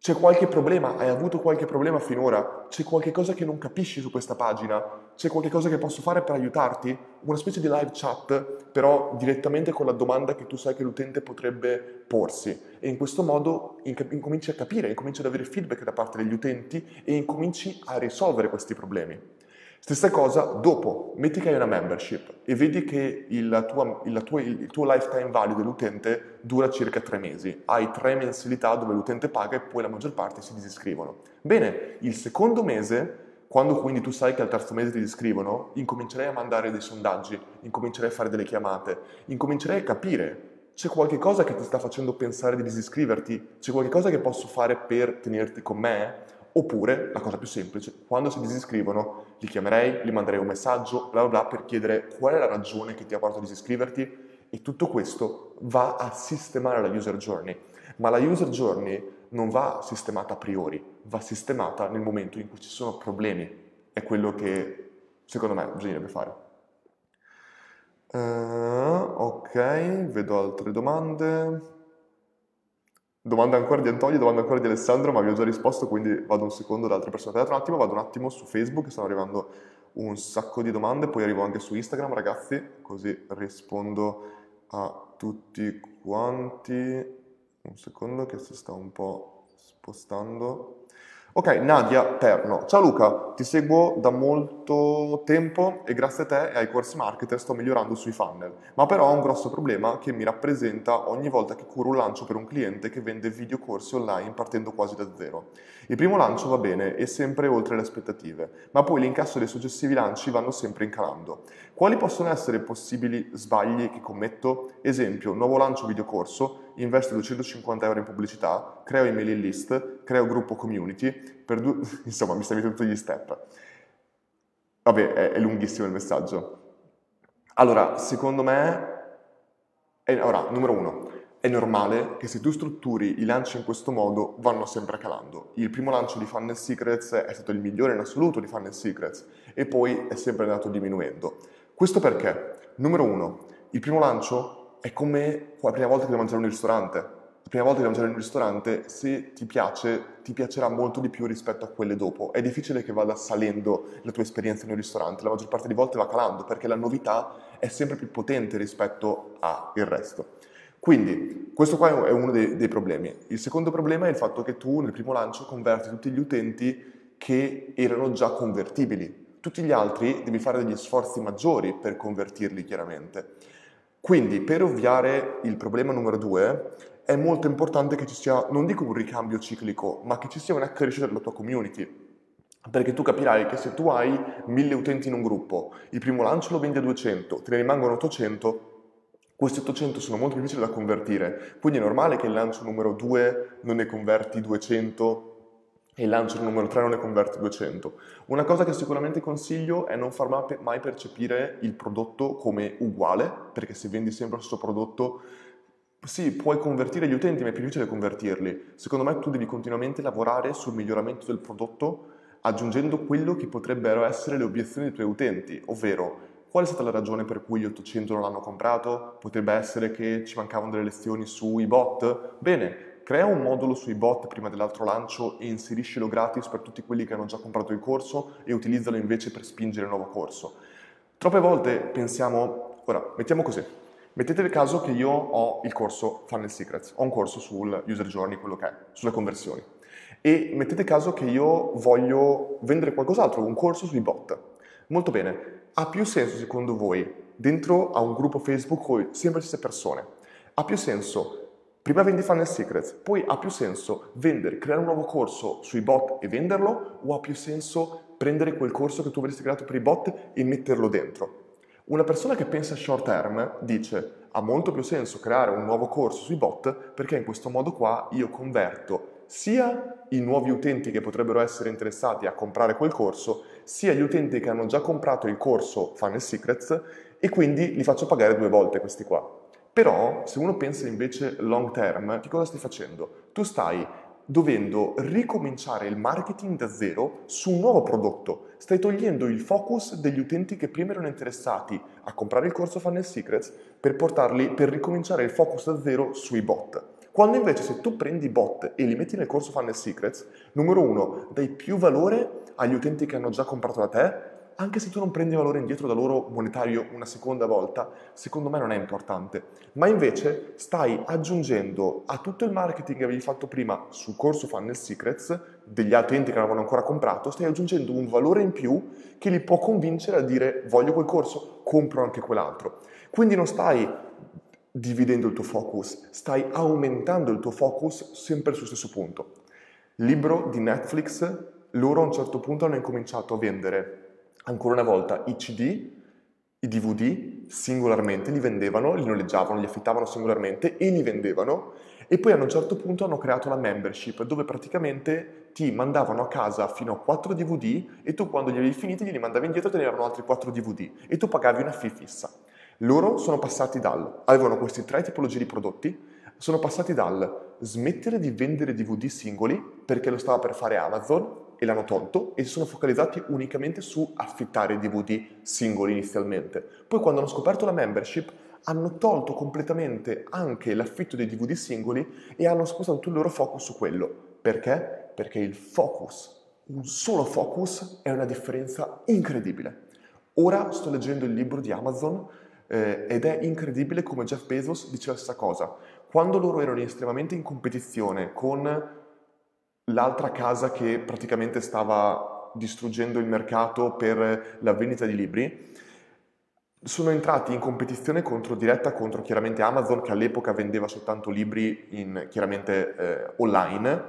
c'è qualche problema? Hai avuto qualche problema finora? C'è qualche cosa che non capisci su questa pagina? C'è qualche cosa che posso fare per aiutarti? Una specie di live chat, però direttamente con la domanda che tu sai che l'utente potrebbe porsi. E in questo modo incominci a capire, incominci ad avere feedback da parte degli utenti e incominci a risolvere questi problemi. Stessa cosa dopo, metti che hai una membership e vedi che il, tua, il, tua, il tuo lifetime value dell'utente dura circa tre mesi, hai tre mensilità dove l'utente paga e poi la maggior parte si disiscrivono. Bene, il secondo mese, quando quindi tu sai che al terzo mese ti iscrivono, incomincerai a mandare dei sondaggi, incomincerai a fare delle chiamate, incomincerai a capire c'è qualche cosa che ti sta facendo pensare di disiscriverti? C'è qualche cosa che posso fare per tenerti con me? Oppure, la cosa più semplice, quando si disiscrivono, li chiamerei, gli manderei un messaggio, bla bla bla, per chiedere qual è la ragione che ti ha portato a disiscriverti e tutto questo va a sistemare la user journey. Ma la user journey non va sistemata a priori, va sistemata nel momento in cui ci sono problemi. È quello che secondo me bisognerebbe fare. Uh, ok, vedo altre domande. Domanda ancora di Antonio, domanda ancora di Alessandro, ma vi ho già risposto, quindi vado un secondo da altre persone. Aspettate un attimo, vado un attimo su Facebook, stanno arrivando un sacco di domande, poi arrivo anche su Instagram, ragazzi, così rispondo a tutti quanti. Un secondo che si sta un po' spostando. Ok, Nadia Terno. Ciao Luca, ti seguo da molto tempo e grazie a te e ai corsi marketer sto migliorando sui funnel, ma però ho un grosso problema che mi rappresenta ogni volta che curo un lancio per un cliente che vende video corsi online partendo quasi da zero. Il primo lancio va bene e sempre oltre le aspettative, ma poi l'incasso dei successivi lanci vanno sempre incalando. Quali possono essere possibili sbagli che commetto? Esempio, nuovo lancio video corso, investo 250 euro in pubblicità, creo email list, creo gruppo community, per due... insomma mi stai tutti gli step. Vabbè, è, è, lunghissimo il messaggio. Allora, secondo me, è, ora, numero uno, è normale che se tu strutturi i lanci in questo modo vanno sempre calando. Il primo lancio di Funnel Secrets è stato il migliore in assoluto di Funnel Secrets e poi è sempre andato diminuendo. Questo perché? Numero uno, il primo lancio è come la prima volta che devi mangiare in un ristorante. La prima volta che devi mangiare in un ristorante, se ti piace, ti piacerà molto di più rispetto a quelle dopo. È difficile che vada salendo la tua esperienza in un ristorante, la maggior parte delle volte va calando perché la novità è sempre più potente rispetto al resto. Quindi, questo qua è uno dei, dei problemi. Il secondo problema è il fatto che tu nel primo lancio converti tutti gli utenti che erano già convertibili. Tutti gli altri devi fare degli sforzi maggiori per convertirli chiaramente. Quindi, per ovviare il problema numero due, è molto importante che ci sia, non dico un ricambio ciclico, ma che ci sia una crescita della tua community. Perché tu capirai che se tu hai mille utenti in un gruppo, il primo lancio lo vendi a 200, te ne rimangono 800, questi 800 sono molto difficili da convertire, quindi è normale che il lancio numero 2 non ne converti 200 e il lancio numero 3 non ne converte 200. Una cosa che sicuramente consiglio è non far mai percepire il prodotto come uguale, perché se vendi sempre lo stesso prodotto, sì, puoi convertire gli utenti, ma è più difficile convertirli. Secondo me tu devi continuamente lavorare sul miglioramento del prodotto aggiungendo quello che potrebbero essere le obiezioni dei tuoi utenti, ovvero qual è stata la ragione per cui gli 800 non l'hanno comprato? Potrebbe essere che ci mancavano delle lezioni sui bot? Bene, crea un modulo sui bot prima dell'altro lancio e inseriscilo gratis per tutti quelli che hanno già comprato il corso e utilizzalo invece per spingere il nuovo corso. Troppe volte pensiamo, ora mettiamo così, mettete il caso che io ho il corso Funnel Secrets, ho un corso sul user journey, quello che è, sulle conversioni, e mettete caso che io voglio vendere qualcos'altro, un corso sui bot. Molto bene, ha più senso secondo voi dentro a un gruppo Facebook con sempre le stesse persone? Ha più senso Prima vendi Funnel Secrets, poi ha più senso vendere, creare un nuovo corso sui bot e venderlo o ha più senso prendere quel corso che tu avresti creato per i bot e metterlo dentro? Una persona che pensa short term dice ha molto più senso creare un nuovo corso sui bot perché in questo modo qua io converto sia i nuovi utenti che potrebbero essere interessati a comprare quel corso, sia gli utenti che hanno già comprato il corso Funnel Secrets e quindi li faccio pagare due volte questi qua. Però, se uno pensa invece long term, che cosa stai facendo? Tu stai dovendo ricominciare il marketing da zero su un nuovo prodotto. Stai togliendo il focus degli utenti che prima erano interessati a comprare il corso Funnel Secrets per portarli, per ricominciare il focus da zero sui bot. Quando invece se tu prendi i bot e li metti nel corso Funnel Secrets, numero uno, dai più valore agli utenti che hanno già comprato da te, anche se tu non prendi valore indietro da loro monetario una seconda volta, secondo me non è importante. Ma invece stai aggiungendo a tutto il marketing che avevi fatto prima sul corso Funnel Secrets, degli altri enti che non avevano ancora comprato, stai aggiungendo un valore in più che li può convincere a dire voglio quel corso, compro anche quell'altro. Quindi non stai dividendo il tuo focus, stai aumentando il tuo focus sempre sul stesso punto. Libro di Netflix, loro a un certo punto hanno incominciato a vendere ancora una volta i CD, i DVD singolarmente li vendevano, li noleggiavano, li affittavano singolarmente e li vendevano e poi a un certo punto hanno creato la membership dove praticamente ti mandavano a casa fino a 4 DVD e tu quando li avevi finiti glieli mandavi indietro e te ne avevano altri 4 DVD e tu pagavi una fee fissa. Loro sono passati dal, avevano queste tre tipologie di prodotti, sono passati dal smettere di vendere DVD singoli perché lo stava per fare Amazon e l'hanno tolto e si sono focalizzati unicamente su affittare DVD singoli inizialmente. Poi quando hanno scoperto la membership hanno tolto completamente anche l'affitto dei DVD singoli e hanno spostato tutto il loro focus su quello. Perché? Perché il focus, un solo focus, è una differenza incredibile. Ora sto leggendo il libro di Amazon eh, ed è incredibile come Jeff Bezos dice la stessa cosa. Quando loro erano estremamente in competizione con l'altra casa che praticamente stava distruggendo il mercato per la vendita di libri, sono entrati in competizione contro, diretta contro chiaramente Amazon che all'epoca vendeva soltanto libri in, chiaramente eh, online.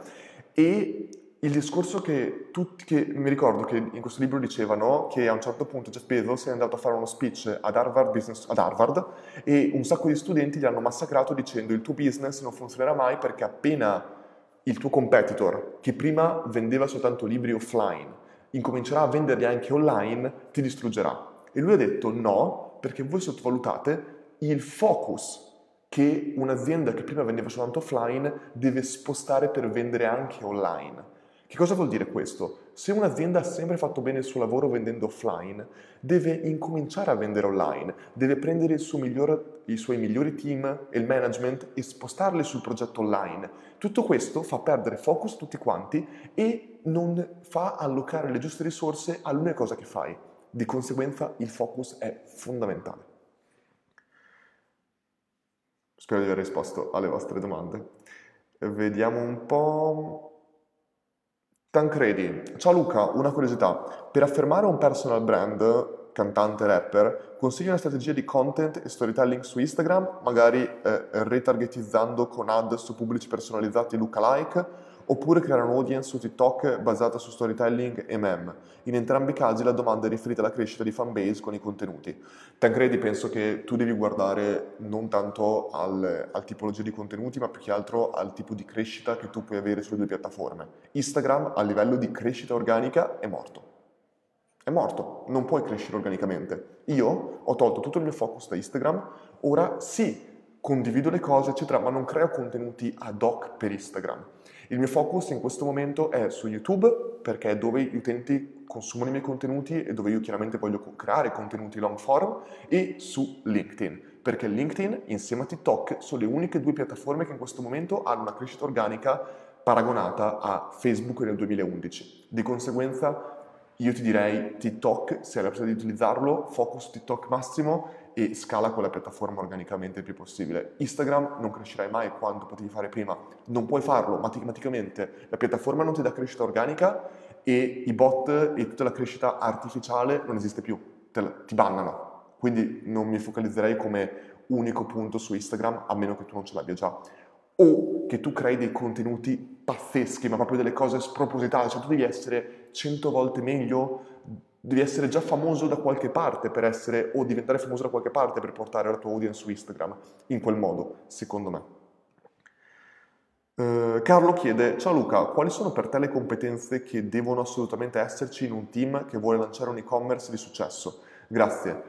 E il discorso che tutti, che mi ricordo che in questo libro dicevano che a un certo punto Jeff Bezos è andato a fare uno speech ad Harvard, business, ad Harvard e un sacco di studenti gli hanno massacrato dicendo il tuo business non funzionerà mai perché appena il tuo competitor, che prima vendeva soltanto libri offline, incomincerà a venderli anche online, ti distruggerà. E lui ha detto no, perché voi sottovalutate il focus che un'azienda che prima vendeva soltanto offline deve spostare per vendere anche online. Che cosa vuol dire questo? Se un'azienda ha sempre fatto bene il suo lavoro vendendo offline, deve incominciare a vendere online, deve prendere miglior, i suoi migliori team e il management e spostarli sul progetto online. Tutto questo fa perdere focus tutti quanti e non fa allocare le giuste risorse all'unica cosa che fai. Di conseguenza il focus è fondamentale. Spero di aver risposto alle vostre domande. Vediamo un po'. Tancredi, ciao Luca, una curiosità. Per affermare un personal brand, cantante, rapper, consigli una strategia di content e storytelling su Instagram, magari eh, retargetizzando con ad su pubblici personalizzati lookalike, oppure creare un audience su TikTok basata su storytelling e meme. In entrambi i casi la domanda è riferita alla crescita di fanbase con i contenuti. Tancredi penso che tu devi guardare non tanto al, al tipologia di contenuti, ma più che altro al tipo di crescita che tu puoi avere sulle due piattaforme. Instagram a livello di crescita organica è morto. È morto, non puoi crescere organicamente. Io ho tolto tutto il mio focus da Instagram, ora sì, condivido le cose, eccetera, ma non creo contenuti ad hoc per Instagram. Il mio focus in questo momento è su YouTube perché è dove gli utenti consumano i miei contenuti e dove io chiaramente voglio creare contenuti long form e su LinkedIn perché LinkedIn insieme a TikTok sono le uniche due piattaforme che in questo momento hanno una crescita organica paragonata a Facebook nel 2011. Di conseguenza io ti direi TikTok, se hai la possibilità di utilizzarlo, focus TikTok massimo e scala quella piattaforma organicamente il più possibile. Instagram non crescerai mai quanto potevi fare prima, non puoi farlo matematicamente, la piattaforma non ti dà crescita organica e i bot e tutta la crescita artificiale non esiste più, la, ti bannano. Quindi non mi focalizzerei come unico punto su Instagram a meno che tu non ce l'abbia già. O che tu crei dei contenuti pazzeschi, ma proprio delle cose spropositate, cioè tu devi essere 100 volte meglio devi essere già famoso da qualche parte per essere, o diventare famoso da qualche parte per portare la tua audience su Instagram, in quel modo, secondo me. Uh, Carlo chiede, ciao Luca, quali sono per te le competenze che devono assolutamente esserci in un team che vuole lanciare un e-commerce di successo? Grazie.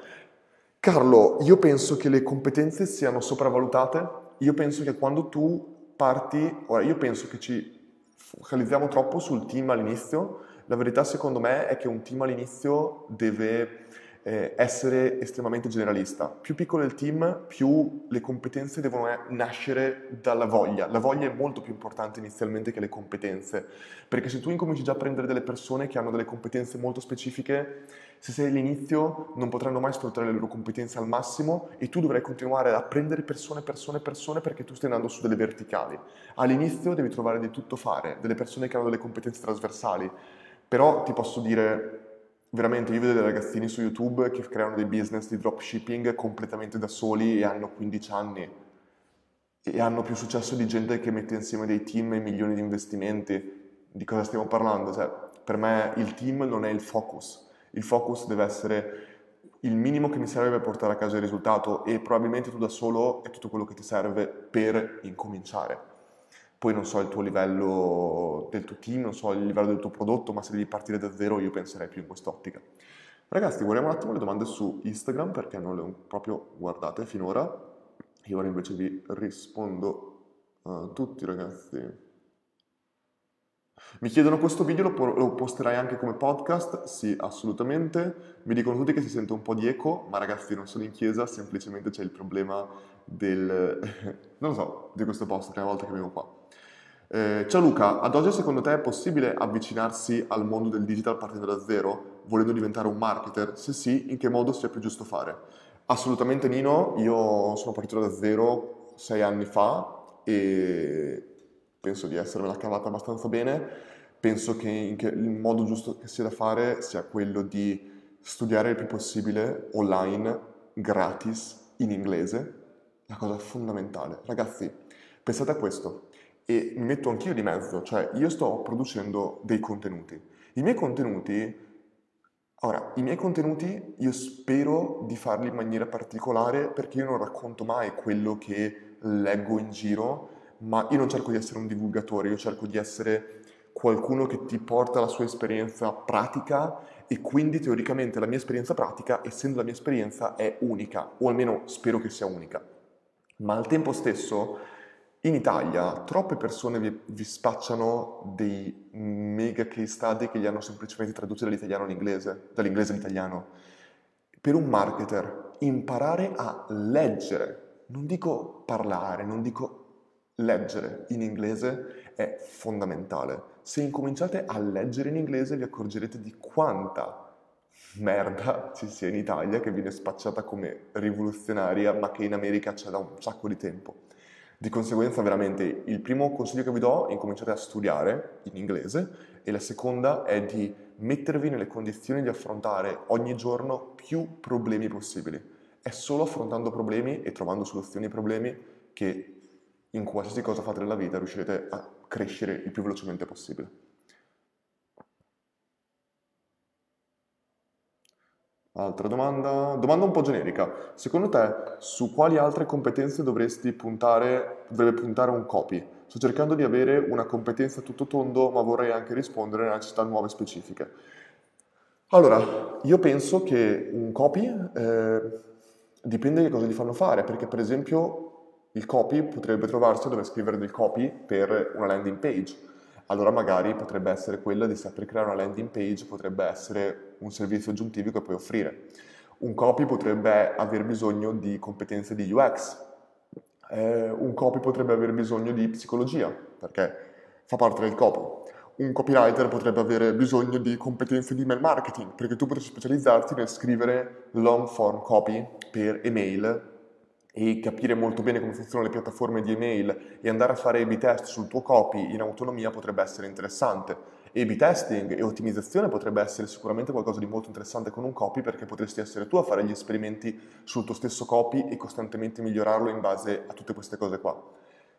Carlo, io penso che le competenze siano sopravvalutate, io penso che quando tu parti, ora io penso che ci focalizziamo troppo sul team all'inizio, la verità secondo me è che un team all'inizio deve eh, essere estremamente generalista. Più piccolo è il team, più le competenze devono nascere dalla voglia. La voglia è molto più importante inizialmente che le competenze, perché se tu incominci già a prendere delle persone che hanno delle competenze molto specifiche, se sei all'inizio non potranno mai sfruttare le loro competenze al massimo e tu dovrai continuare a prendere persone, persone, persone perché tu stai andando su delle verticali. All'inizio devi trovare di tutto fare, delle persone che hanno delle competenze trasversali però ti posso dire, veramente, io vedo dei ragazzini su YouTube che creano dei business di dropshipping completamente da soli e hanno 15 anni e hanno più successo di gente che mette insieme dei team e milioni di investimenti. Di cosa stiamo parlando? Cioè, per me il team non è il focus. Il focus deve essere il minimo che mi serve per portare a casa il risultato e probabilmente tu da solo è tutto quello che ti serve per incominciare. Poi non so il tuo livello del tuo team, non so il livello del tuo prodotto, ma se devi partire da zero io penserei più in quest'ottica. Ragazzi, guardiamo un attimo le domande su Instagram perché non le ho proprio guardate finora. Io ora invece vi rispondo a tutti ragazzi. Mi chiedono questo video, lo, lo, posterai anche come podcast? Sì, assolutamente. Mi dicono tutti che si sente un po' di eco, ma ragazzi non sono in chiesa, semplicemente c'è il problema del... non lo so, di questo posto, prima volta che vengo qua. Eh, ciao Luca, ad oggi secondo te è possibile avvicinarsi al mondo del digital partendo da zero, volendo diventare un marketer? Se sì, in che modo sia più giusto fare? Assolutamente Nino, io sono partito da zero sei anni fa e penso di essermela cavata abbastanza bene, penso che, che il modo giusto che sia da fare sia quello di studiare il più possibile online, gratis, in inglese, la cosa fondamentale. Ragazzi, pensate a questo e mi metto anch'io di mezzo, cioè io sto producendo dei contenuti. I miei contenuti, ora, i miei contenuti io spero di farli in maniera particolare perché io non racconto mai quello che leggo in giro, ma io non cerco di essere un divulgatore, io cerco di essere qualcuno che ti porta la sua esperienza pratica e quindi teoricamente la mia esperienza pratica, essendo la mia esperienza, è unica, o almeno spero che sia unica. Ma al tempo stesso, in Italia, troppe persone vi, vi spacciano dei mega case study che gli hanno semplicemente tradotto dall'italiano all'inglese, dall'inglese all'italiano. Per un marketer, imparare a leggere, non dico parlare, non dico leggere in inglese è fondamentale. Se incominciate a leggere in inglese vi accorgerete di quanta merda ci sia in Italia che viene spacciata come rivoluzionaria ma che in America c'è da un sacco di tempo. Di conseguenza veramente il primo consiglio che vi do è incominciate a studiare in inglese e la seconda è di mettervi nelle condizioni di affrontare ogni giorno più problemi possibili. È solo affrontando problemi e trovando soluzioni ai problemi che in qualsiasi cosa fate nella vita riuscirete a crescere il più velocemente possibile. Altra domanda, domanda un po' generica. Secondo te, su quali altre competenze dovresti puntare, dovrebbe puntare un copy? Sto cercando di avere una competenza tutto tondo, ma vorrei anche rispondere a necessità nuove specifiche. Allora, io penso che un copy eh, dipende che cosa gli fanno fare, perché per esempio il copy potrebbe trovarsi a dover scrivere del copy per una landing page. Allora magari potrebbe essere quella di saper creare una landing page, potrebbe essere un servizio aggiuntivo che puoi offrire. Un copy potrebbe aver bisogno di competenze di UX, eh, un copy potrebbe aver bisogno di psicologia, perché fa parte del copy. Un copywriter potrebbe avere bisogno di competenze di email marketing, perché tu potresti specializzarti nel scrivere long form copy per email e capire molto bene come funzionano le piattaforme di email e andare a fare A-B test sul tuo copy in autonomia potrebbe essere interessante. A-B testing e ottimizzazione potrebbe essere sicuramente qualcosa di molto interessante con un copy perché potresti essere tu a fare gli esperimenti sul tuo stesso copy e costantemente migliorarlo in base a tutte queste cose qua.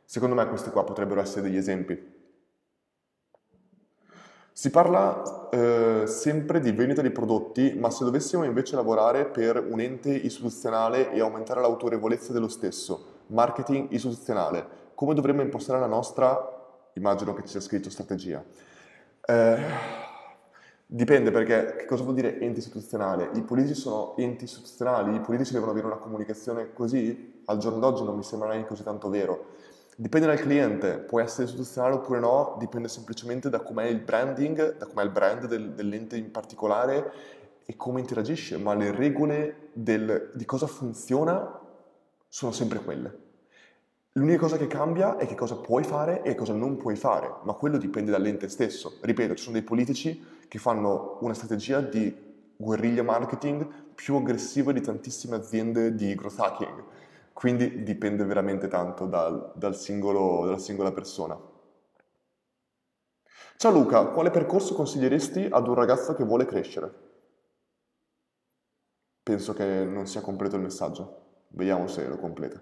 Secondo me questi qua potrebbero essere degli esempi. Si parla eh, sempre di vendita di prodotti, ma se dovessimo invece lavorare per un ente istituzionale e aumentare l'autorevolezza dello stesso, marketing istituzionale, come dovremmo impostare la nostra, immagino che ci sia scritto strategia? Eh, dipende perché che cosa vuol dire ente istituzionale? I politici sono enti istituzionali, i politici devono avere una comunicazione così? Al giorno d'oggi non mi sembra neanche così tanto vero. Dipende dal cliente, può essere istituzionale oppure no, dipende semplicemente da com'è il branding, da com'è il brand del, dell'ente in particolare e come interagisce, ma le regole del, di cosa funziona sono sempre quelle. L'unica cosa che cambia è che cosa puoi fare e cosa non puoi fare, ma quello dipende dall'ente stesso. Ripeto, ci sono dei politici che fanno una strategia di guerriglia marketing più aggressiva di tantissime aziende di growth hacking quindi dipende veramente tanto dal, dal singolo, dalla singola persona. Ciao Luca, quale percorso consiglieresti ad un ragazzo che vuole crescere? Penso che non sia completo il messaggio. Vediamo se lo completa.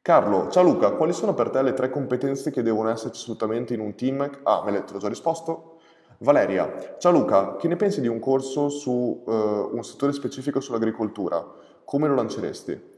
Carlo, ciao Luca, quali sono per te le tre competenze che devono esserci assolutamente in un team? Ah, me l'ho già risposto. Valeria, ciao Luca, che ne pensi di un corso su uh, un settore specifico sull'agricoltura? Come lo lanceresti?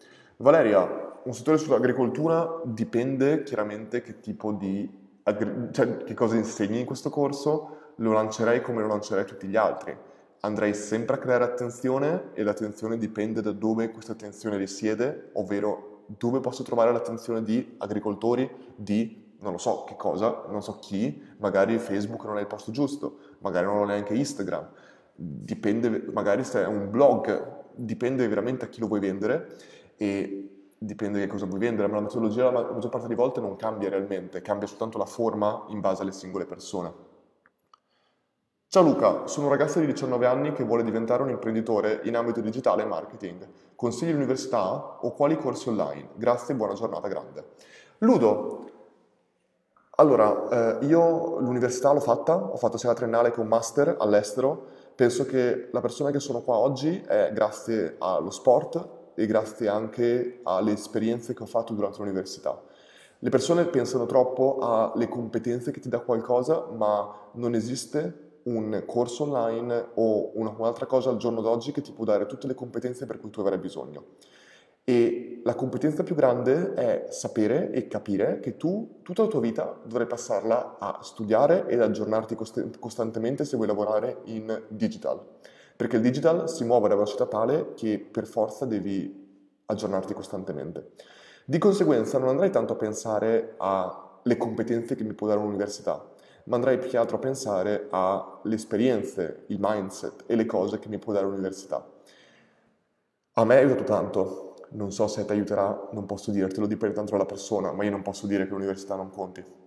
Valeria, un settore sull'agricoltura dipende chiaramente che tipo di, agri- cioè che cosa insegni in questo corso, lo lancerei come lo lancerei tutti gli altri. Andrei sempre a creare attenzione e l'attenzione dipende da dove questa attenzione risiede, ovvero dove posso trovare l'attenzione di agricoltori, di non lo so che cosa, non so chi, magari Facebook non è il posto giusto, magari non è neanche Instagram, dipende magari se è un blog, dipende veramente a chi lo vuoi vendere e dipende che cosa vuoi vendere, ma la metodologia la maggior parte delle volte non cambia realmente, cambia soltanto la forma in base alle singole persone. Ciao Luca, sono un ragazzo di 19 anni che vuole diventare un imprenditore in ambito digitale e marketing. Consigli l'università o quali corsi online? Grazie e buona giornata grande. Ludo, Allora, eh, io l'università l'ho fatta, ho fatto sia la triennale che un master all'estero. Penso che la persona che sono qua oggi è grazie allo sport e grazie anche alle esperienze che ho fatto durante l'università. Le persone pensano troppo alle competenze che ti dà qualcosa, ma non esiste un corso online o una, un'altra cosa al giorno d'oggi che ti può dare tutte le competenze per cui tu avrai bisogno. E la competenza più grande è sapere e capire che tu tutta la tua vita dovrai passarla a studiare ed aggiornarti cost- costantemente se vuoi lavorare in digital. Perché il digital si muove a una velocità tale che per forza devi aggiornarti costantemente. Di conseguenza non andrai tanto a pensare alle competenze che mi può dare l'università, ma andrai più che altro a pensare alle esperienze, il mindset e le cose che mi può dare l'università. A me è aiutato tanto, non so se ti aiuterà, non posso dirtelo, dipende tanto dalla persona, ma io non posso dire che l'università non conti.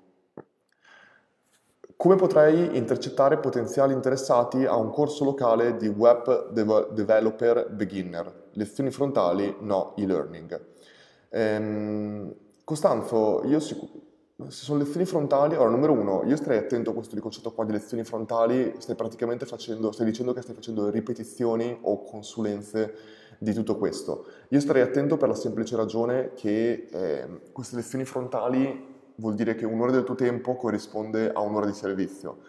Come potrei intercettare potenziali interessati a un corso locale di Web Developer Beginner? Lezioni frontali? No, e-learning. Ehm, Costanzo, io sicuramente se sono lezioni frontali, allora numero uno, io starei attento a questo concetto qua di lezioni frontali, stai praticamente facendo, stai dicendo che stai facendo ripetizioni o consulenze di tutto questo. Io starei attento per la semplice ragione che eh, queste lezioni frontali vuol dire che un'ora del tuo tempo corrisponde a un'ora di servizio.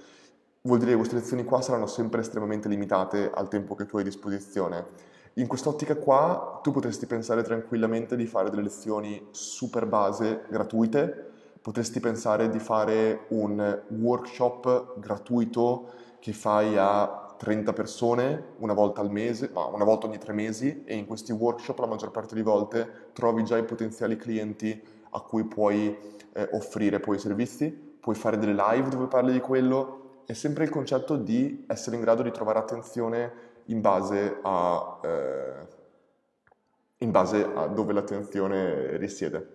Vuol dire che queste lezioni qua saranno sempre estremamente limitate al tempo che tu hai a disposizione. In quest'ottica qua tu potresti pensare tranquillamente di fare delle lezioni super base gratuite, potresti pensare di fare un workshop gratuito che fai a 30 persone una volta al mese, ma una volta ogni tre mesi e in questi workshop la maggior parte delle volte trovi già i potenziali clienti a cui puoi eh, offrire poi i servizi, puoi fare delle live dove parli di quello, è sempre il concetto di essere in grado di trovare attenzione in base a, eh, in base a dove l'attenzione risiede.